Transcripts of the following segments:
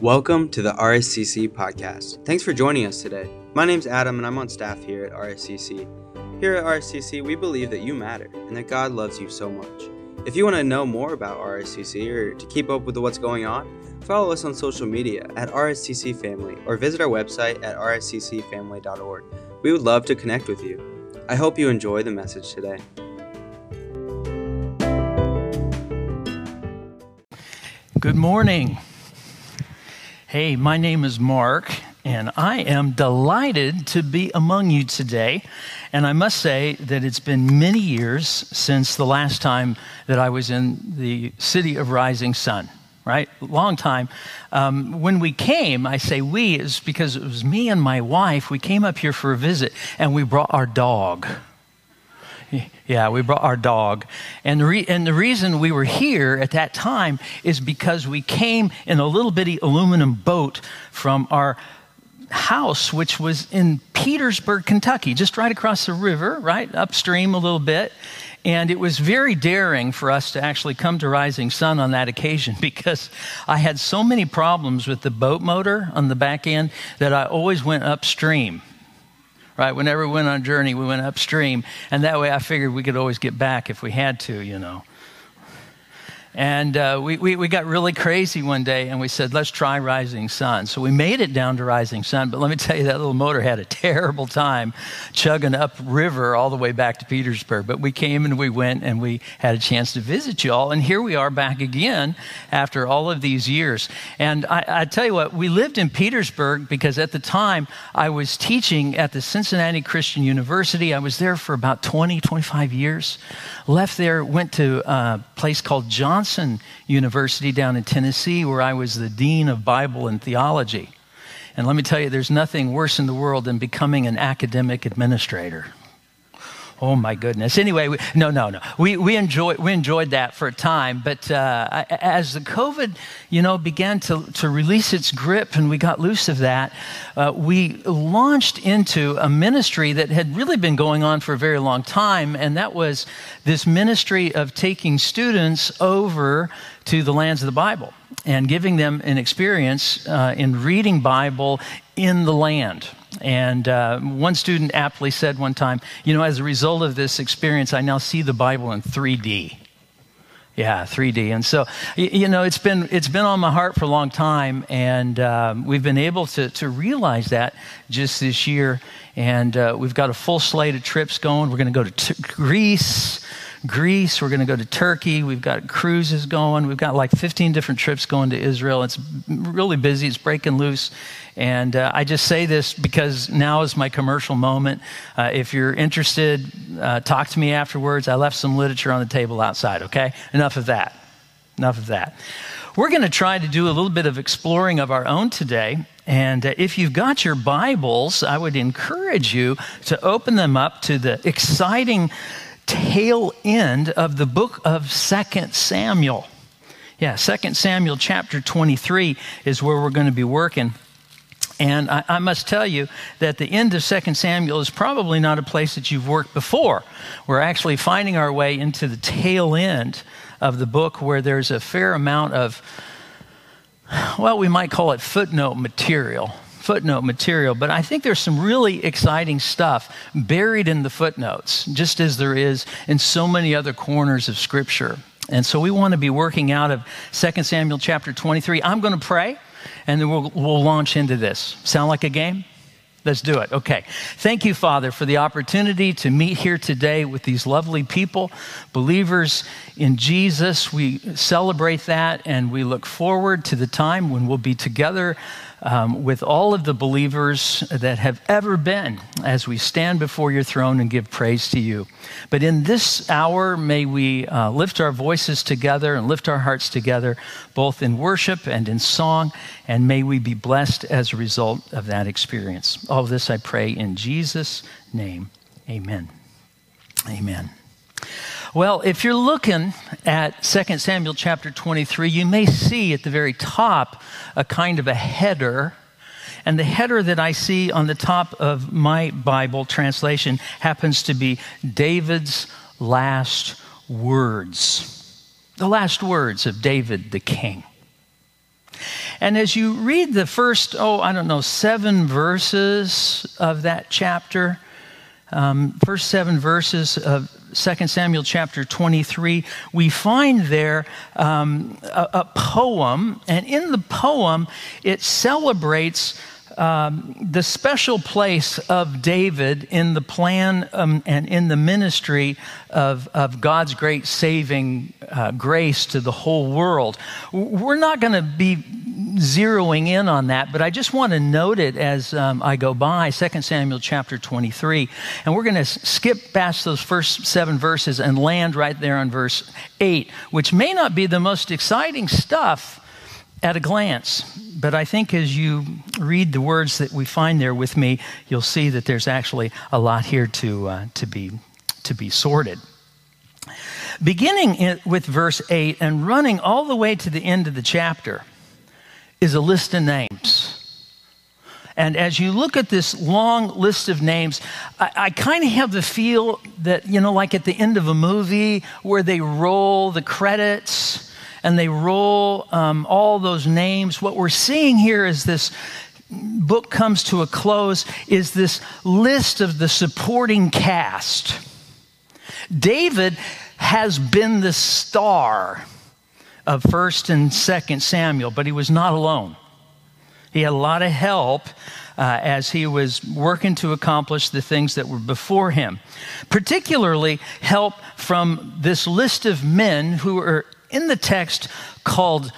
Welcome to the RSCC podcast. Thanks for joining us today. My name's Adam and I'm on staff here at RSCC. Here at RSCC, we believe that you matter and that God loves you so much. If you want to know more about RSCC or to keep up with what's going on, follow us on social media at RSCC Family or visit our website at rsccfamily.org. We would love to connect with you. I hope you enjoy the message today. Good morning. Hey, my name is Mark, and I am delighted to be among you today. And I must say that it's been many years since the last time that I was in the city of Rising Sun, right? Long time. Um, when we came, I say we, is because it was me and my wife. We came up here for a visit, and we brought our dog. Yeah, we brought our dog. And the, re- and the reason we were here at that time is because we came in a little bitty aluminum boat from our house, which was in Petersburg, Kentucky, just right across the river, right upstream a little bit. And it was very daring for us to actually come to Rising Sun on that occasion because I had so many problems with the boat motor on the back end that I always went upstream right? Whenever we went on a journey, we went upstream. And that way I figured we could always get back if we had to, you know. And uh, we, we, we, got really crazy one day and we said, let's try Rising Sun. So we made it down to Rising Sun. But let me tell you, that little motor had a terrible time chugging up river all the way back to Petersburg. But we came and we went and we had a chance to visit you all. And here we are back again after all of these years. And I, I tell you what, we lived in Petersburg because at the time I was teaching at the Cincinnati Christian University. I was there for about 20, 25 years. Left there, went to a place called Johnson University down in Tennessee, where I was the Dean of Bible and Theology. And let me tell you, there's nothing worse in the world than becoming an academic administrator. Oh my goodness. Anyway, we, no, no, no. We, we, enjoyed, we enjoyed that for a time. But uh, as the COVID, you know, began to, to release its grip and we got loose of that, uh, we launched into a ministry that had really been going on for a very long time. And that was this ministry of taking students over to the lands of the Bible and giving them an experience uh, in reading Bible in the land. And uh, one student aptly said one time, you know, as a result of this experience, I now see the Bible in 3D. Yeah, 3D. And so, you know, it's been, it's been on my heart for a long time, and um, we've been able to, to realize that just this year. And uh, we've got a full slate of trips going. We're going to go to t- Greece. Greece. We're going to go to Turkey. We've got cruises going. We've got like 15 different trips going to Israel. It's really busy. It's breaking loose. And uh, I just say this because now is my commercial moment. Uh, if you're interested, uh, talk to me afterwards. I left some literature on the table outside, okay? Enough of that. Enough of that. We're going to try to do a little bit of exploring of our own today. And uh, if you've got your Bibles, I would encourage you to open them up to the exciting tail end of the book of Second Samuel. Yeah, Second Samuel chapter 23 is where we're going to be working. And I, I, must tell you that the end of 2 Samuel is probably not a place that you've worked before. We're actually finding our way into the tail end of the book where there's a fair amount of, well, we might call it footnote material footnote material, but I think there's some really exciting stuff buried in the footnotes, just as there is in so many other corners of Scripture. And so we want to be working out of 2 Samuel chapter 23. I'm going to pray, and then we'll, we'll launch into this. Sound like a game? Let's do it. Okay. Thank you, Father, for the opportunity to meet here today with these lovely people, believers in Jesus. We celebrate that and we look forward to the time when we'll be together um, with all of the believers that have ever been as we stand before your throne and give praise to you. But in this hour, may we uh, lift our voices together and lift our hearts together, both in worship and in song, and may we be blessed as a result of that experience. All this I pray in Jesus' name. Amen. Amen. Well, if you're looking at 2 Samuel chapter 23, you may see at the very top a kind of a header. And the header that I see on the top of my Bible translation happens to be David's last words. The last words of David the king. And as you read the first, oh, I don't know, seven verses of that chapter, um, first seven verses of 2 Samuel chapter 23, we find there um, a, a, poem, and in the poem, it celebrates um, the special place of David in the plan um, and in the ministry of, of God's great saving uh, grace to the whole world. We're not going to be zeroing in on that, but I just want to note it as um, I go by 2 Samuel chapter 23. And we're going to skip past those first seven verses and land right there on verse 8, which may not be the most exciting stuff at a glance. But I think as you read the words that we find there with me, you'll see that there's actually a lot here to, uh, to, be, to be sorted. Beginning with verse 8 and running all the way to the end of the chapter is a list of names. And as you look at this long list of names, I, I kind of have the feel that, you know, like at the end of a movie where they roll the credits and they roll um, all those names. What we're seeing here is this book comes to a close is this list of the supporting cast. David has been the star of 1st and 2nd Samuel, but he was not alone. He had a lot of help uh, as he was working to accomplish the things that were before him. Particularly, help from this list of men who are in the text called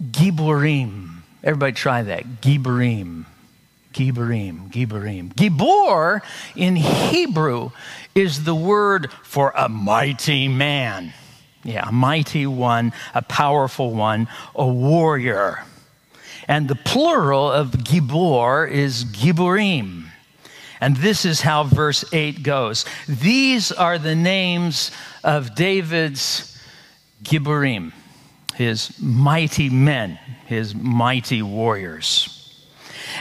Giborim. Everybody try that. Giborim. Giborim, Giborim. Gibor in Hebrew is the word for a mighty man. Yeah, a mighty one, a powerful one, a warrior. And the plural of Gibor is Giborim. And this is how verse 8 goes. These are the names of David's Giborim, his mighty men, his mighty warriors.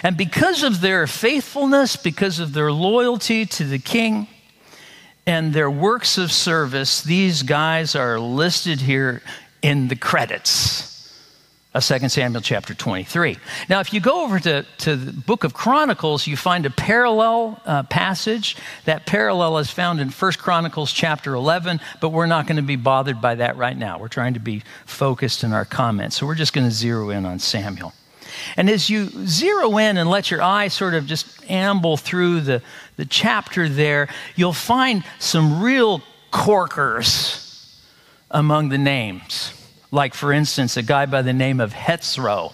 And because of their faithfulness, because of their loyalty to the king, and their works of service, these guys are listed here in the credits of 2 Samuel chapter 23. Now, if you go over to, to the book of Chronicles, you find a parallel uh, passage. That parallel is found in 1 Chronicles chapter 11, but we're not going to be bothered by that right now. We're trying to be focused in our comments. So we're just going to zero in on Samuel. And as you zero in and let your eye sort of just amble through the, the chapter there, you'll find some real corkers among the names. Like, for instance, a guy by the name of Hetzro.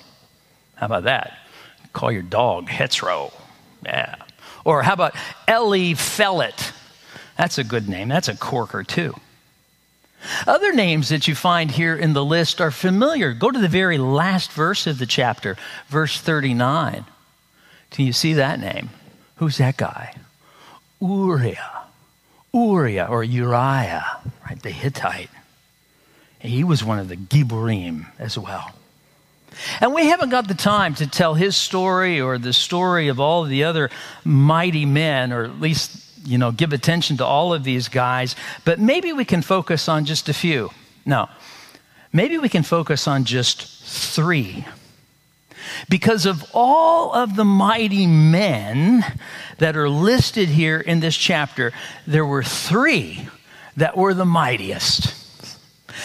How about that? Call your dog Hetzro. Yeah. Or how about Eliphelet? That's a good name. That's a corker, too. Other names that you find here in the list are familiar. Go to the very last verse of the chapter, verse 39. Do you see that name? Who's that guy? Uriah. Uriah or Uriah, right? The Hittite. He was one of the Giborim as well. And we haven't got the time to tell his story or the story of all the other mighty men, or at least, you know, give attention to all of these guys, but maybe we can focus on just a few. No, maybe we can focus on just three. Because of all of the mighty men that are listed here in this chapter, there were three that were the mightiest.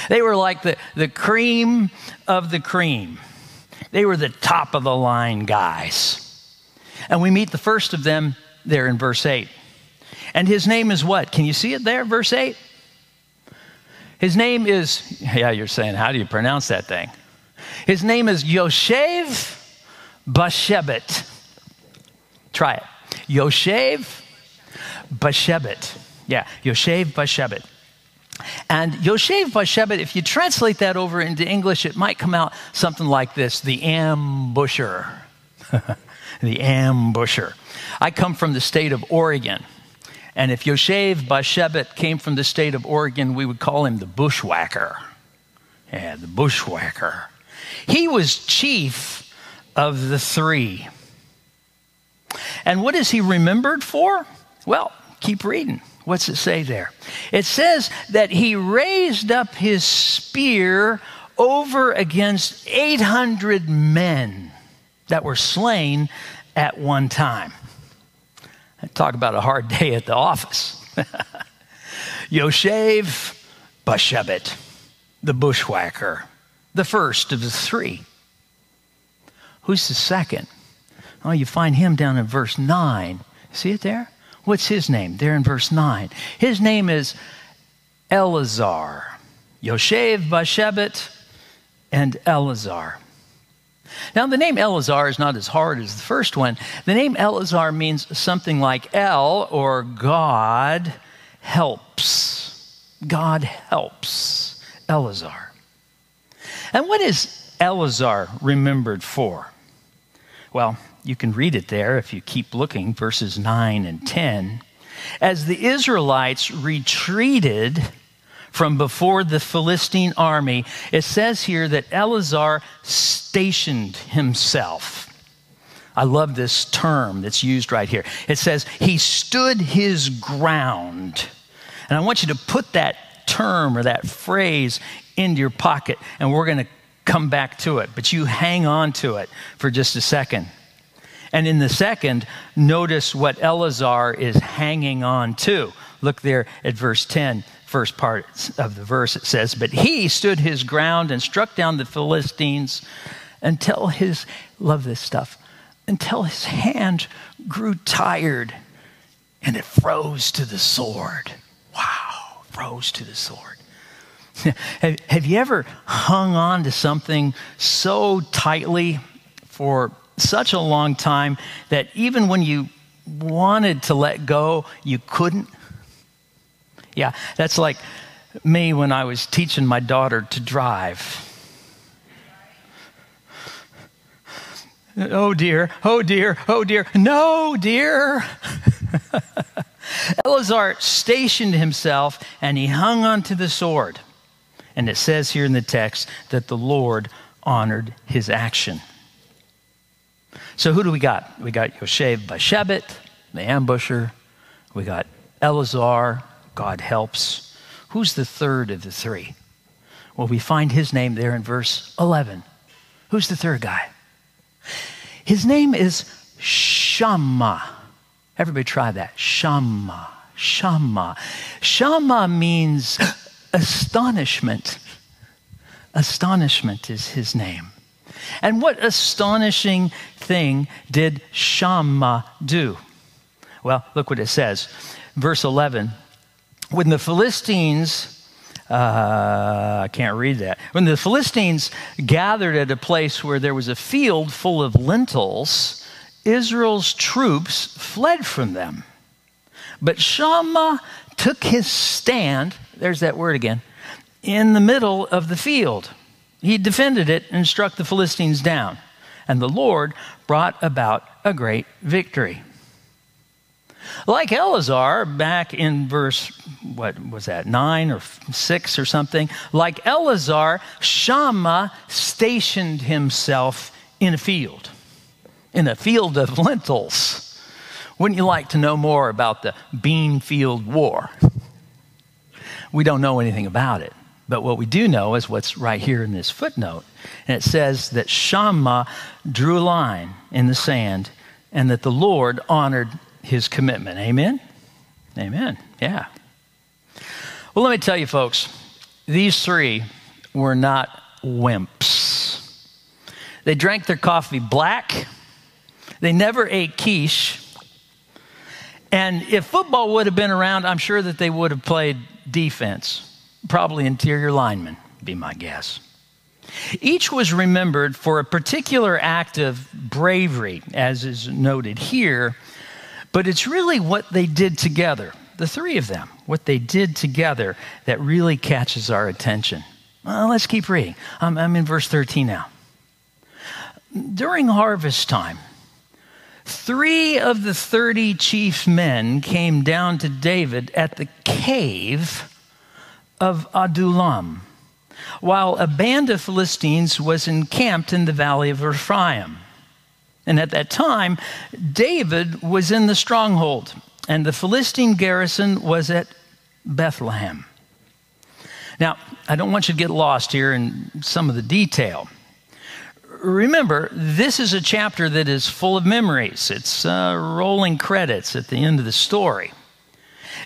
They were like the, the cream of the cream. They were the top of the line guys. And we meet the first of them there in verse 8. And his name is what? Can you see it there, verse 8? His name is, yeah, you're saying, how do you pronounce that thing? His name is Yoshev Bashebet. Try it. Yoshev Bashebet. Yeah, Yoshev Bashebet. And Yoshev Vashebet, if you translate that over into English, it might come out something like this the ambusher. the ambusher. I come from the state of Oregon. And if Yoshev Bashebet came from the state of Oregon, we would call him the bushwhacker. Yeah, the bushwhacker. He was chief of the three. And what is he remembered for? Well, keep reading. What's it say there? It says that he raised up his spear over against 800 men. that were slain at one time. Talk about a hard day at the office. Yoshev Bashevet, the bushwhacker, the first of the three. Who's the second? Oh, you find him down in verse 9. See it there? What's his name? There in verse 9. His name is Elazar. Yoshev Bashevet and Eleazar. Now, the name Elazar is not as hard as the first one. The name Elazar means something like El or God helps. God helps. Elazar. And what is Elazar remembered for? Well, you can read it there if you keep looking, verses 9 and 10. As the Israelites retreated from before the Philistine army, it says here that Eleazar stationed himself. I love this term that's used right here. It says, he stood his ground. And I want you to put that term or that phrase into your pocket, and we're going to come back to it. But you hang on to it for just a second. And in the second, notice what Eleazar is hanging on to. Look there at verse 10 first part of the verse, it says, But he stood his ground and struck down the Philistines until his, love this stuff, until his hand grew tired and it froze to the sword. Wow, froze to the sword. have, have you ever hung on to something so tightly for such a long time that even when you wanted to let go, you couldn't? Yeah, that's like me when I was teaching my daughter to drive. Oh dear, oh dear, oh dear, no dear. Eleazar stationed himself and he hung onto the sword. And it says here in the text that the Lord honored his action. So who do we got? We got Yoshev Bashevet, the ambusher. We got Eleazar, God helps. Who's the third of the three? Well, we find his name there in verse 11. Who's the third guy? His name is Shammah. Everybody try that. Shammah. Shammah. Shammah means astonishment. Astonishment is his name. And what astonishing thing did Shammah do? Well, look what it says. Verse 11 when the Philistines, uh, I can't read that, when the Philistines gathered at a place where there was a field full of lentils, Israel's troops fled from them. But Shammah took his stand, there's that word again, in the middle of the field. He defended it and struck the Philistines down. And the Lord brought about a great victory. Like Eleazar, back in verse, what was that, nine or six or something, like Eleazar, Shammah stationed himself in a field, in a field of lentils. Wouldn't you like to know more about the bean field war? We don't know anything about it. But what we do know is what's right here in this footnote. And it says that Shammah drew a line in the sand and that the Lord honored his commitment. Amen? Amen. Yeah. Well, let me tell you, folks, these three were not wimps. They drank their coffee black, they never ate quiche. And if football would have been around, I'm sure that they would have played defense, probably interior lineman, be my guess. Each was remembered for a particular act of bravery, as is noted here, but it's really what they did together, the three of them, what they did together that really catches our attention. Well, let's keep reading. I'm, I'm in verse 13 now. During harvest time, three of the 30 chief men came down to David at the cave of Adullam, while a band of Philistines was encamped in the valley of Rephaim. And at that time, David was in the stronghold, and the Philistine garrison was at Bethlehem. Now, I don't want you to get lost here in some of the detail. remember, this is a chapter that is full of memories. It's uh, rolling credits at the end of the story.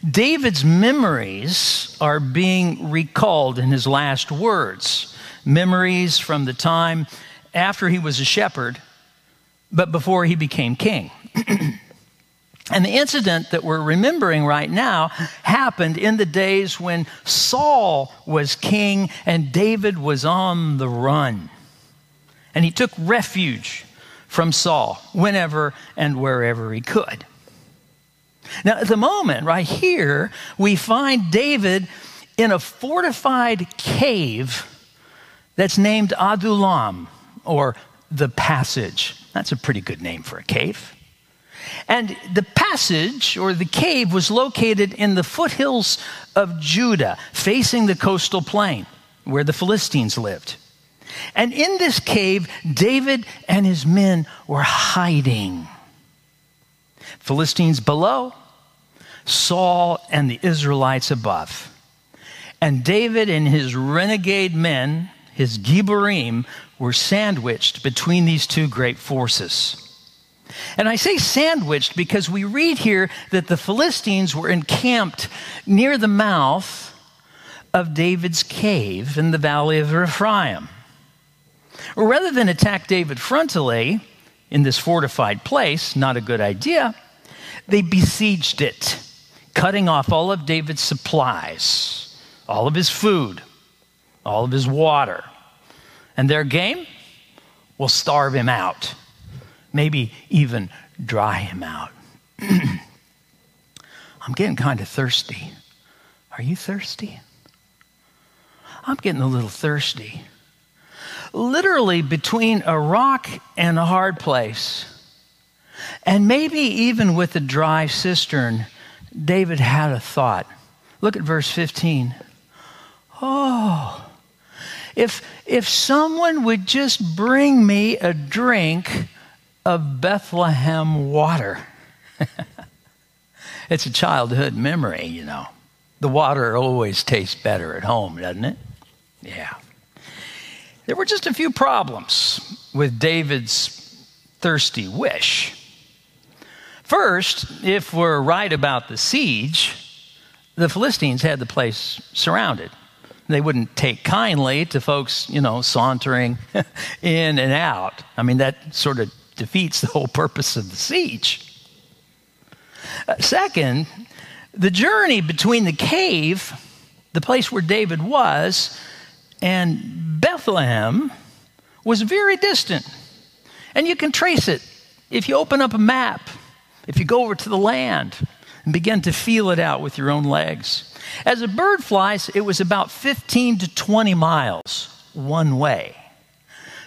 David's memories are being recalled in his last words memories from the time after he was a shepherd, but before he became king. and the incident that we're remembering right now happened in the days when Saul was king and David was on the run. And he took refuge from Saul whenever and wherever he could. Now, at the moment, right here, we find David in a fortified cave that's named Adullam, or the Passage. That's a pretty good name for a cave. And the passage or the cave was located in the foothills of Judah, facing the coastal plain where the Philistines lived. And in this cave, David and his men were hiding. Philistines below, Saul and the Israelites above. And David and his renegade men, his Giborim, were sandwiched between these two great forces. And I say sandwiched because we read here that the Philistines were encamped near the mouth of David's cave in the valley of Rephaim. Rather than attack David frontally in this fortified place, not a good idea, they besieged it, cutting off all of David's supplies, all of his food, all of his water. And their game will starve him out, maybe even dry him out. I'm getting kind of thirsty. Are you thirsty? I'm getting a little thirsty literally between a rock and a hard place. And maybe even with a dry cistern, David had a thought. Look at verse 15. Oh, if, if someone would just bring me a drink of Bethlehem water. it's a childhood memory, you know. The water always tastes better at home, doesn't it? Yeah. There were just a few problems with David's thirsty wish. First, if we're right about the siege, the Philistines had the place surrounded. They wouldn't take kindly to folks, you know, sauntering in and out. I mean, that sort of defeats the whole purpose of the siege. Uh, second, the journey between the cave, the place where David was, and Bethlehem was very distant. And you can trace it if you open up a map, if you go over to the land and begin to feel it out with your own legs. As a bird flies, it was about 15 to 20 miles one way.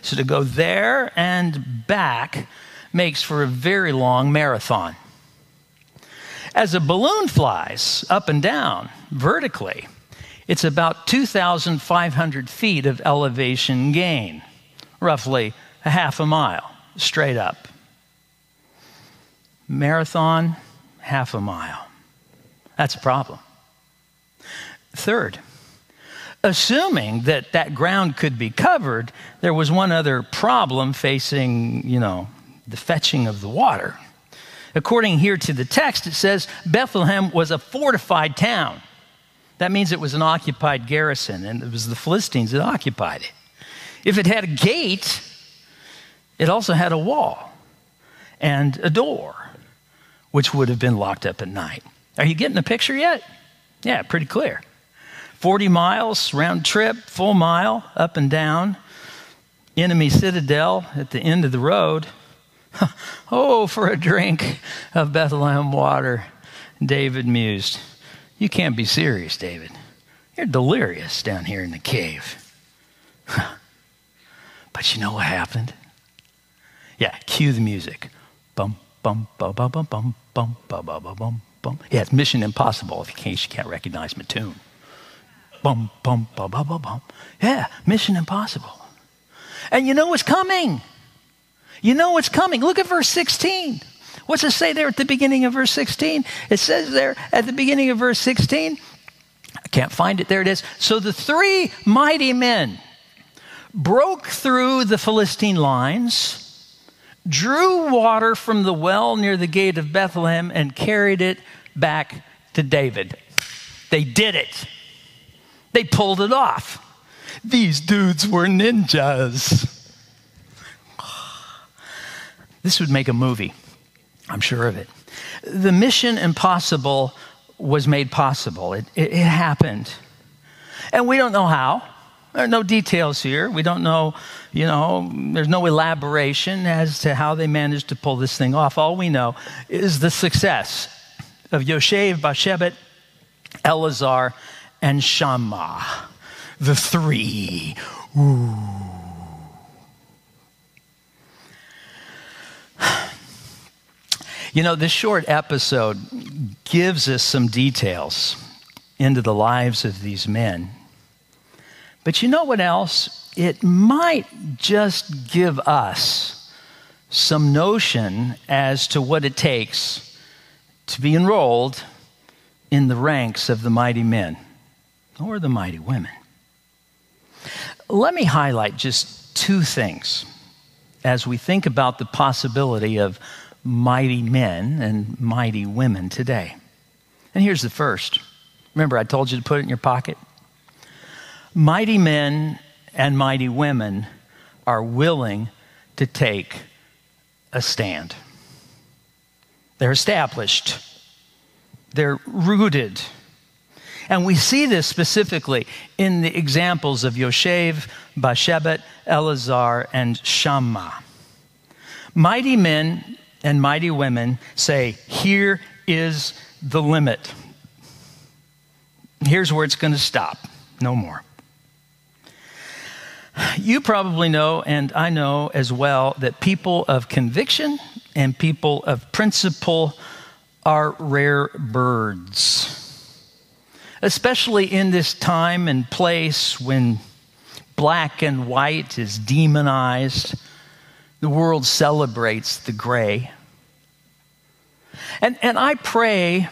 So to go there and back makes for a very long marathon. As a balloon flies up and down vertically, it's about 2,500 feet of elevation gain, roughly a half a mile straight up. Marathon, half a mile. That's a problem. Third, assuming that that ground could be covered, there was one other problem facing, you know, the fetching of the water. According here to the text, it says Bethlehem was a fortified town. That means it was an occupied garrison, and it was the Philistines that occupied it. If it had a gate, it also had a wall and a door, which would have been locked up at night. Are you getting the picture yet? Yeah, pretty clear. 40 miles round trip, full mile up and down. Enemy citadel at the end of the road. oh, for a drink of Bethlehem water, David mused. You can't be serious, David. You're delirious down here in the cave. but you know what happened? Yeah, cue the music. Bum, bum, bum, bum, bum, bum, bum, bum, bum, bum, bum. Yeah, it's Mission Impossible in case you can't recognize my tune. Bum, bum, bum, bum, bum, bum. Yeah, Mission Impossible. And you know what's coming. You know what's coming. Look at verse 16. What's it say there at the beginning of verse 16? It says there at the beginning of verse 16, I can't find it. There it is. So the three mighty men broke through the Philistine lines, drew water from the well near the gate of Bethlehem, and carried it back to David. They did it. They pulled it off. These dudes were ninjas. This would make a movie. I'm sure of it. The mission impossible was made possible. It, it, it happened. And we don't know how. There are no details here. We don't know, you know, there's no elaboration as to how they managed to pull this thing off. All we know is the success of Yoshev, Bashebet, Elazar, and Shammah. The three. Ooh. You know, this short episode gives us some details into the lives of these men. But you know what else? It might just give us some notion as to what it takes to be enrolled in the ranks of the mighty men or the mighty women. Let me highlight just two things as we think about the possibility of mighty men and mighty women today. And here's the first. Remember, I told you to put it in your pocket? Mighty men and mighty women are willing to take a stand. They're established, they're rooted. And we see this specifically in the examples of Yoshev, Bashebet, Elazar, and Shammah. Mighty men and mighty women say, Here is the limit. Here's where it's going to stop. No more. You probably know, and I know as well, that people of conviction and people of principle are rare birds. Especially in this time and place when black and white is demonized, the world celebrates the gray. And, and I pray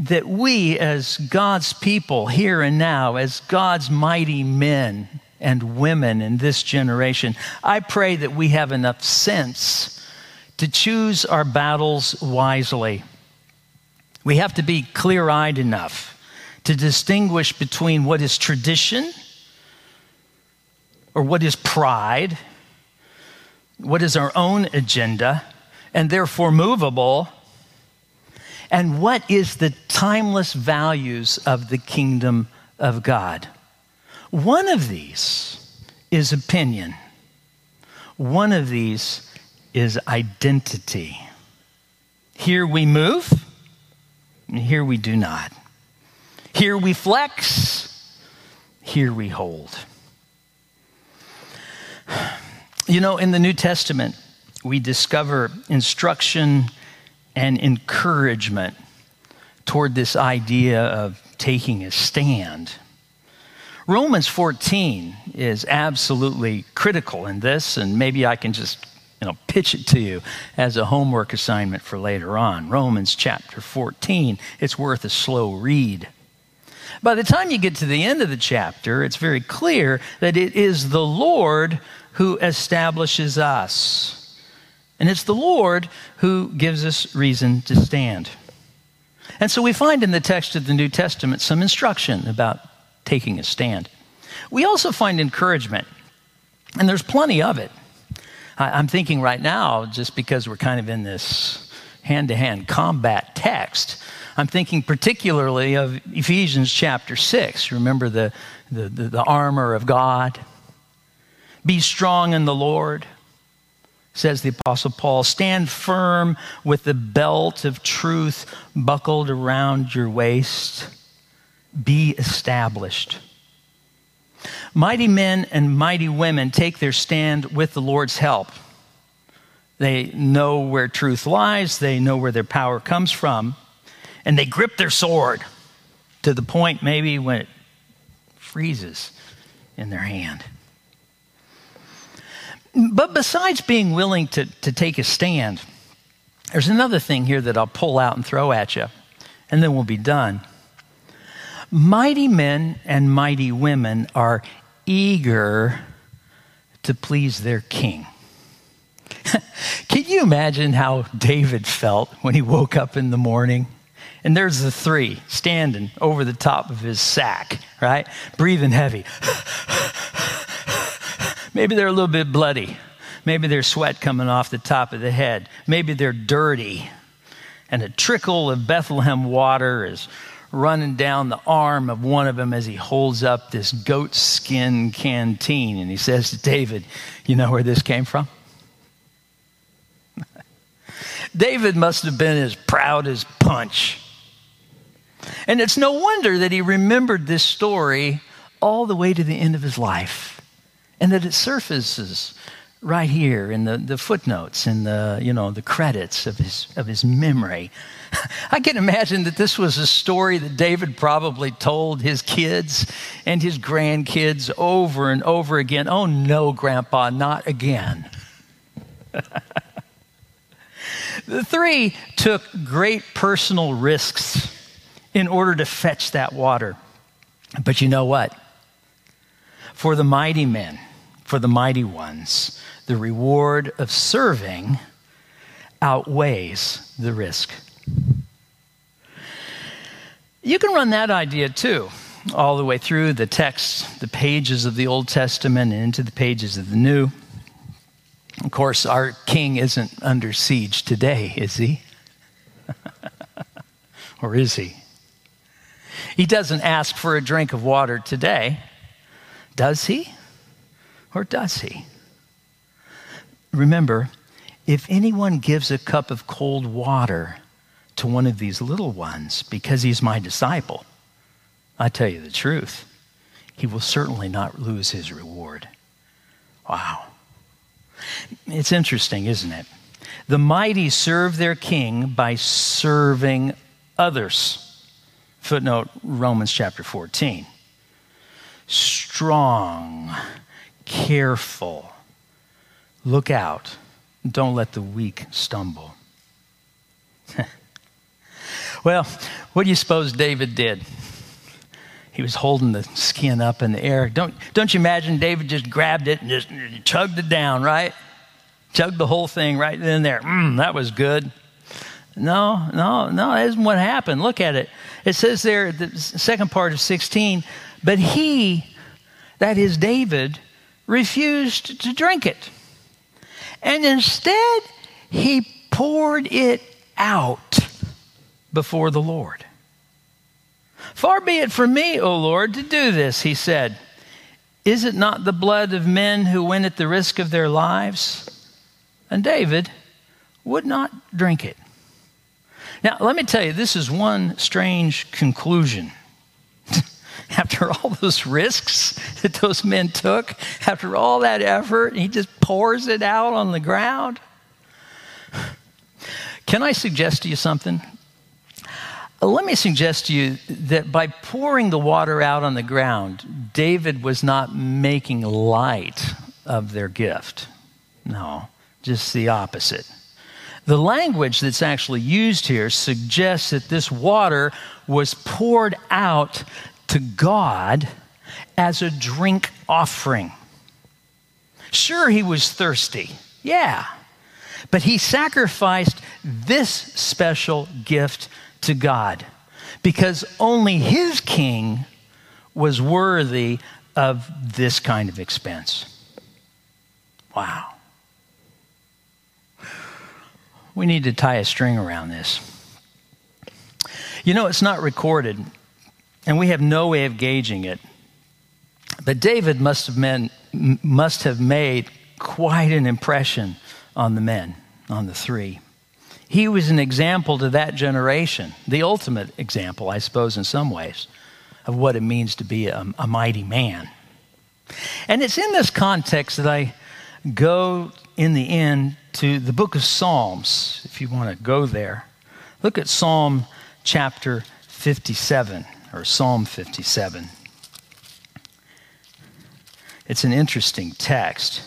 that we, as God's people here and now, as God's mighty men and women in this generation, I pray that we have enough sense to choose our battles wisely. We have to be clear eyed enough to distinguish between what is tradition or what is pride, what is our own agenda, and therefore movable and what is the timeless values of the kingdom of God? One of these is opinion. One of these is identity. Here we move, here we do not. Here we flex, here we hold. You know, in the New Testament, we discover instruction and encouragement toward this idea of taking a stand. Romans 14 is absolutely critical in this, and maybe I can just you know, pitch it to you as a homework assignment for later on. Romans chapter 14, it's worth a slow read. By the time you get to the end of the chapter, it's very clear that it is the Lord who establishes us. And it's the Lord who gives us reason to stand. And so we find in the text of the New Testament some instruction about taking a stand. We also find encouragement, and there's plenty of it. I'm thinking right now, just because we're kind of in this hand to hand combat text, I'm thinking particularly of Ephesians chapter 6. Remember the, the, the, the armor of God? Be strong in the Lord says the Apostle Paul, stand firm with the belt of truth buckled around your waist. Be established. Mighty men and mighty women take their stand with the Lord's help. They know where truth lies, they know where their power comes from, and they grip their sword to the point maybe when it freezes in their hand. But besides being willing to, to take a stand, there's another thing here that I'll pull out and throw at you, and then we'll be done. Mighty men and mighty women are eager to please their king. Can you imagine how David felt when he woke up in the morning? And there's the three standing over the top of his sack, right? Breathing heavy. Maybe they're a little bit bloody. Maybe there's sweat coming off the top of the head. Maybe they're dirty. And a trickle of Bethlehem water is running down the arm of one of them as he holds up this goat skin canteen. And he says to David, You know where this came from? David must have been as proud as punch. And it's no wonder that he remembered this story all the way to the end of his life and that it surfaces right here in the, the footnotes and the, you know, the credits of his, of his memory. I can imagine that this was a story that David probably told his kids and his grandkids over and over again. Oh, no, Grandpa, not again. the three took great personal risks in order to fetch that water. But you know what? For the mighty men, for the mighty ones, the reward of serving outweighs the risk. You can run that idea too, all the way through the text, the pages of the Old Testament, and into the pages of the New. Of course, our king isn't under siege today, is he? or is he? He doesn't ask for a drink of water today, does he? Or does he? Remember, if anyone gives a cup of cold water to one of these little ones because he's my disciple, I tell you the truth, he will certainly not lose his reward. Wow. It's interesting, isn't it? The mighty serve their king by serving others. Footnote Romans chapter 14. Strong, careful, Look out. Don't let the weak stumble. well, what do you suppose David did? He was holding the skin up in the air. Don't, don't you imagine David just grabbed it and just chugged it down, right? Chugged the whole thing right in there. Mmm, that was good. No, no, no, that isn't what happened. Look at it. It says there, the second part of 16, but he, that is David, refused to drink it. And instead, he poured it out before the Lord. Far be it from me, O Lord, to do this, he said. Is it not the blood of men who went at the risk of their lives? And David would not drink it. Now, let me tell you, this is one strange conclusion after all those risks that those men took, after all that effort, he just pours it out on the ground. Can I suggest to you something? Uh, let me suggest to you that by pouring the water out on the ground, David was not making light of their gift. No, just the opposite. The language that's actually used here suggests that this water was poured out to God as a drink offering. Sure, he was thirsty. Yeah. But he sacrificed this special gift to God because only his king was worthy of this kind of expense. Wow. We need to tie a string around this. You know, it's not recorded and we have no way of gauging it. But David must have, must have made quite an impression on the men, on the three. He was an example to that generation, the ultimate example, I suppose, in some ways, of what it means to be a, a mighty man. And it's in this context that I go in the end to the book of Psalms, if you want to go there. Look at Psalm chapter 57 or Psalm 57. It's an interesting text.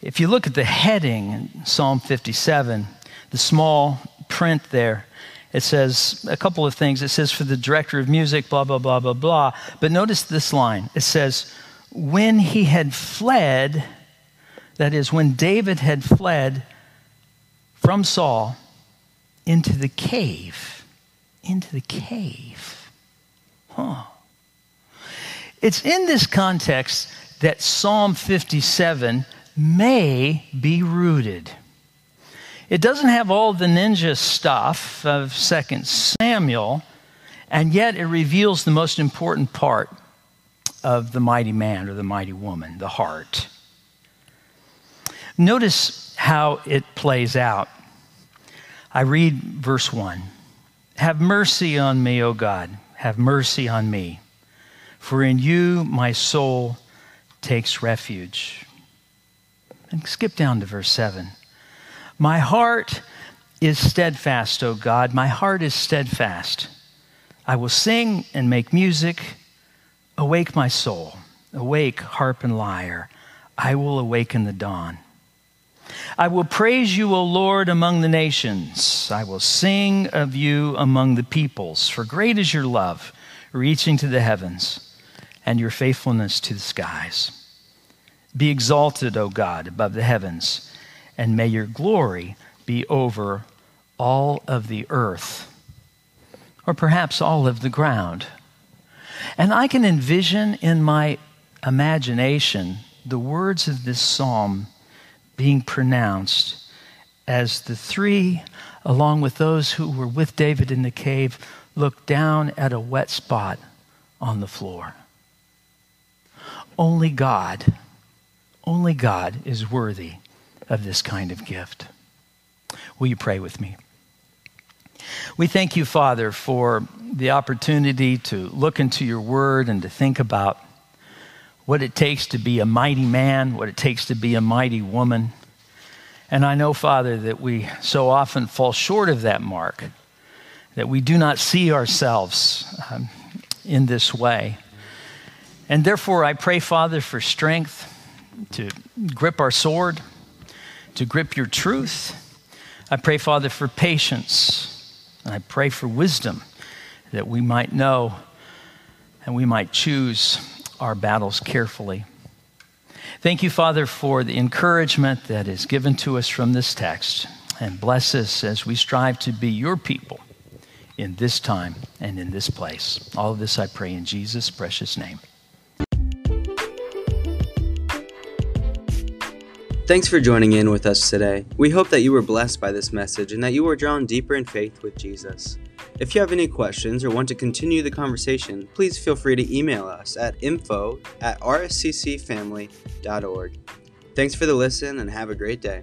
If you look at the heading in Psalm 57, the small print there, it says a couple of things. It says for the director of music, blah, blah, blah, blah, blah. But notice this line it says, when he had fled That is, when David had fled from Saul into the cave. Into the cave. Huh. It's in this context that Psalm 57 may be rooted. It doesn't have all the ninja stuff of 2 Samuel, and yet it reveals the most important part of the mighty man or the mighty woman, the heart. Notice how it plays out. I read verse 1 Have mercy on me, O God, have mercy on me, for in you my soul takes refuge. And skip down to verse 7. My heart is steadfast, O God, my heart is steadfast. I will sing and make music. Awake, my soul. Awake, harp and lyre. I will awaken the dawn. I will praise you, O Lord, among the nations. I will sing of you among the peoples. For great is your love, reaching to the heavens, and your faithfulness to the skies. Be exalted, O God, above the heavens, and may your glory be over all of the earth, or perhaps all of the ground. And I can envision in my imagination the words of this psalm being pronounced as the three, along with those who were with David in the cave, looked down at a wet spot on the floor. Only God, only God is worthy of this kind of gift. Will you pray with me? We thank you, Father, for the opportunity to look into your word and to think about what it takes to be a mighty man, what it takes to be a mighty woman. And I know, Father, that we so often fall short of that mark, that we do not see ourselves um, in this way. And therefore, I pray, Father, for strength to grip our sword, to grip your truth. I pray, Father, for patience. And I pray for wisdom that we might know and we might choose our battles carefully. Thank you, Father, for the encouragement that is given to us from this text. And bless us as we strive to be your people in this time and in this place. All of this I pray in Jesus' precious name. Thanks for joining in with us today. We hope that you were blessed by this message and that you were drawn deeper in faith with Jesus. If you have any questions or want to continue the conversation, please feel free to email us at info at rsccfamily.org. Thanks for the listen and have a great day.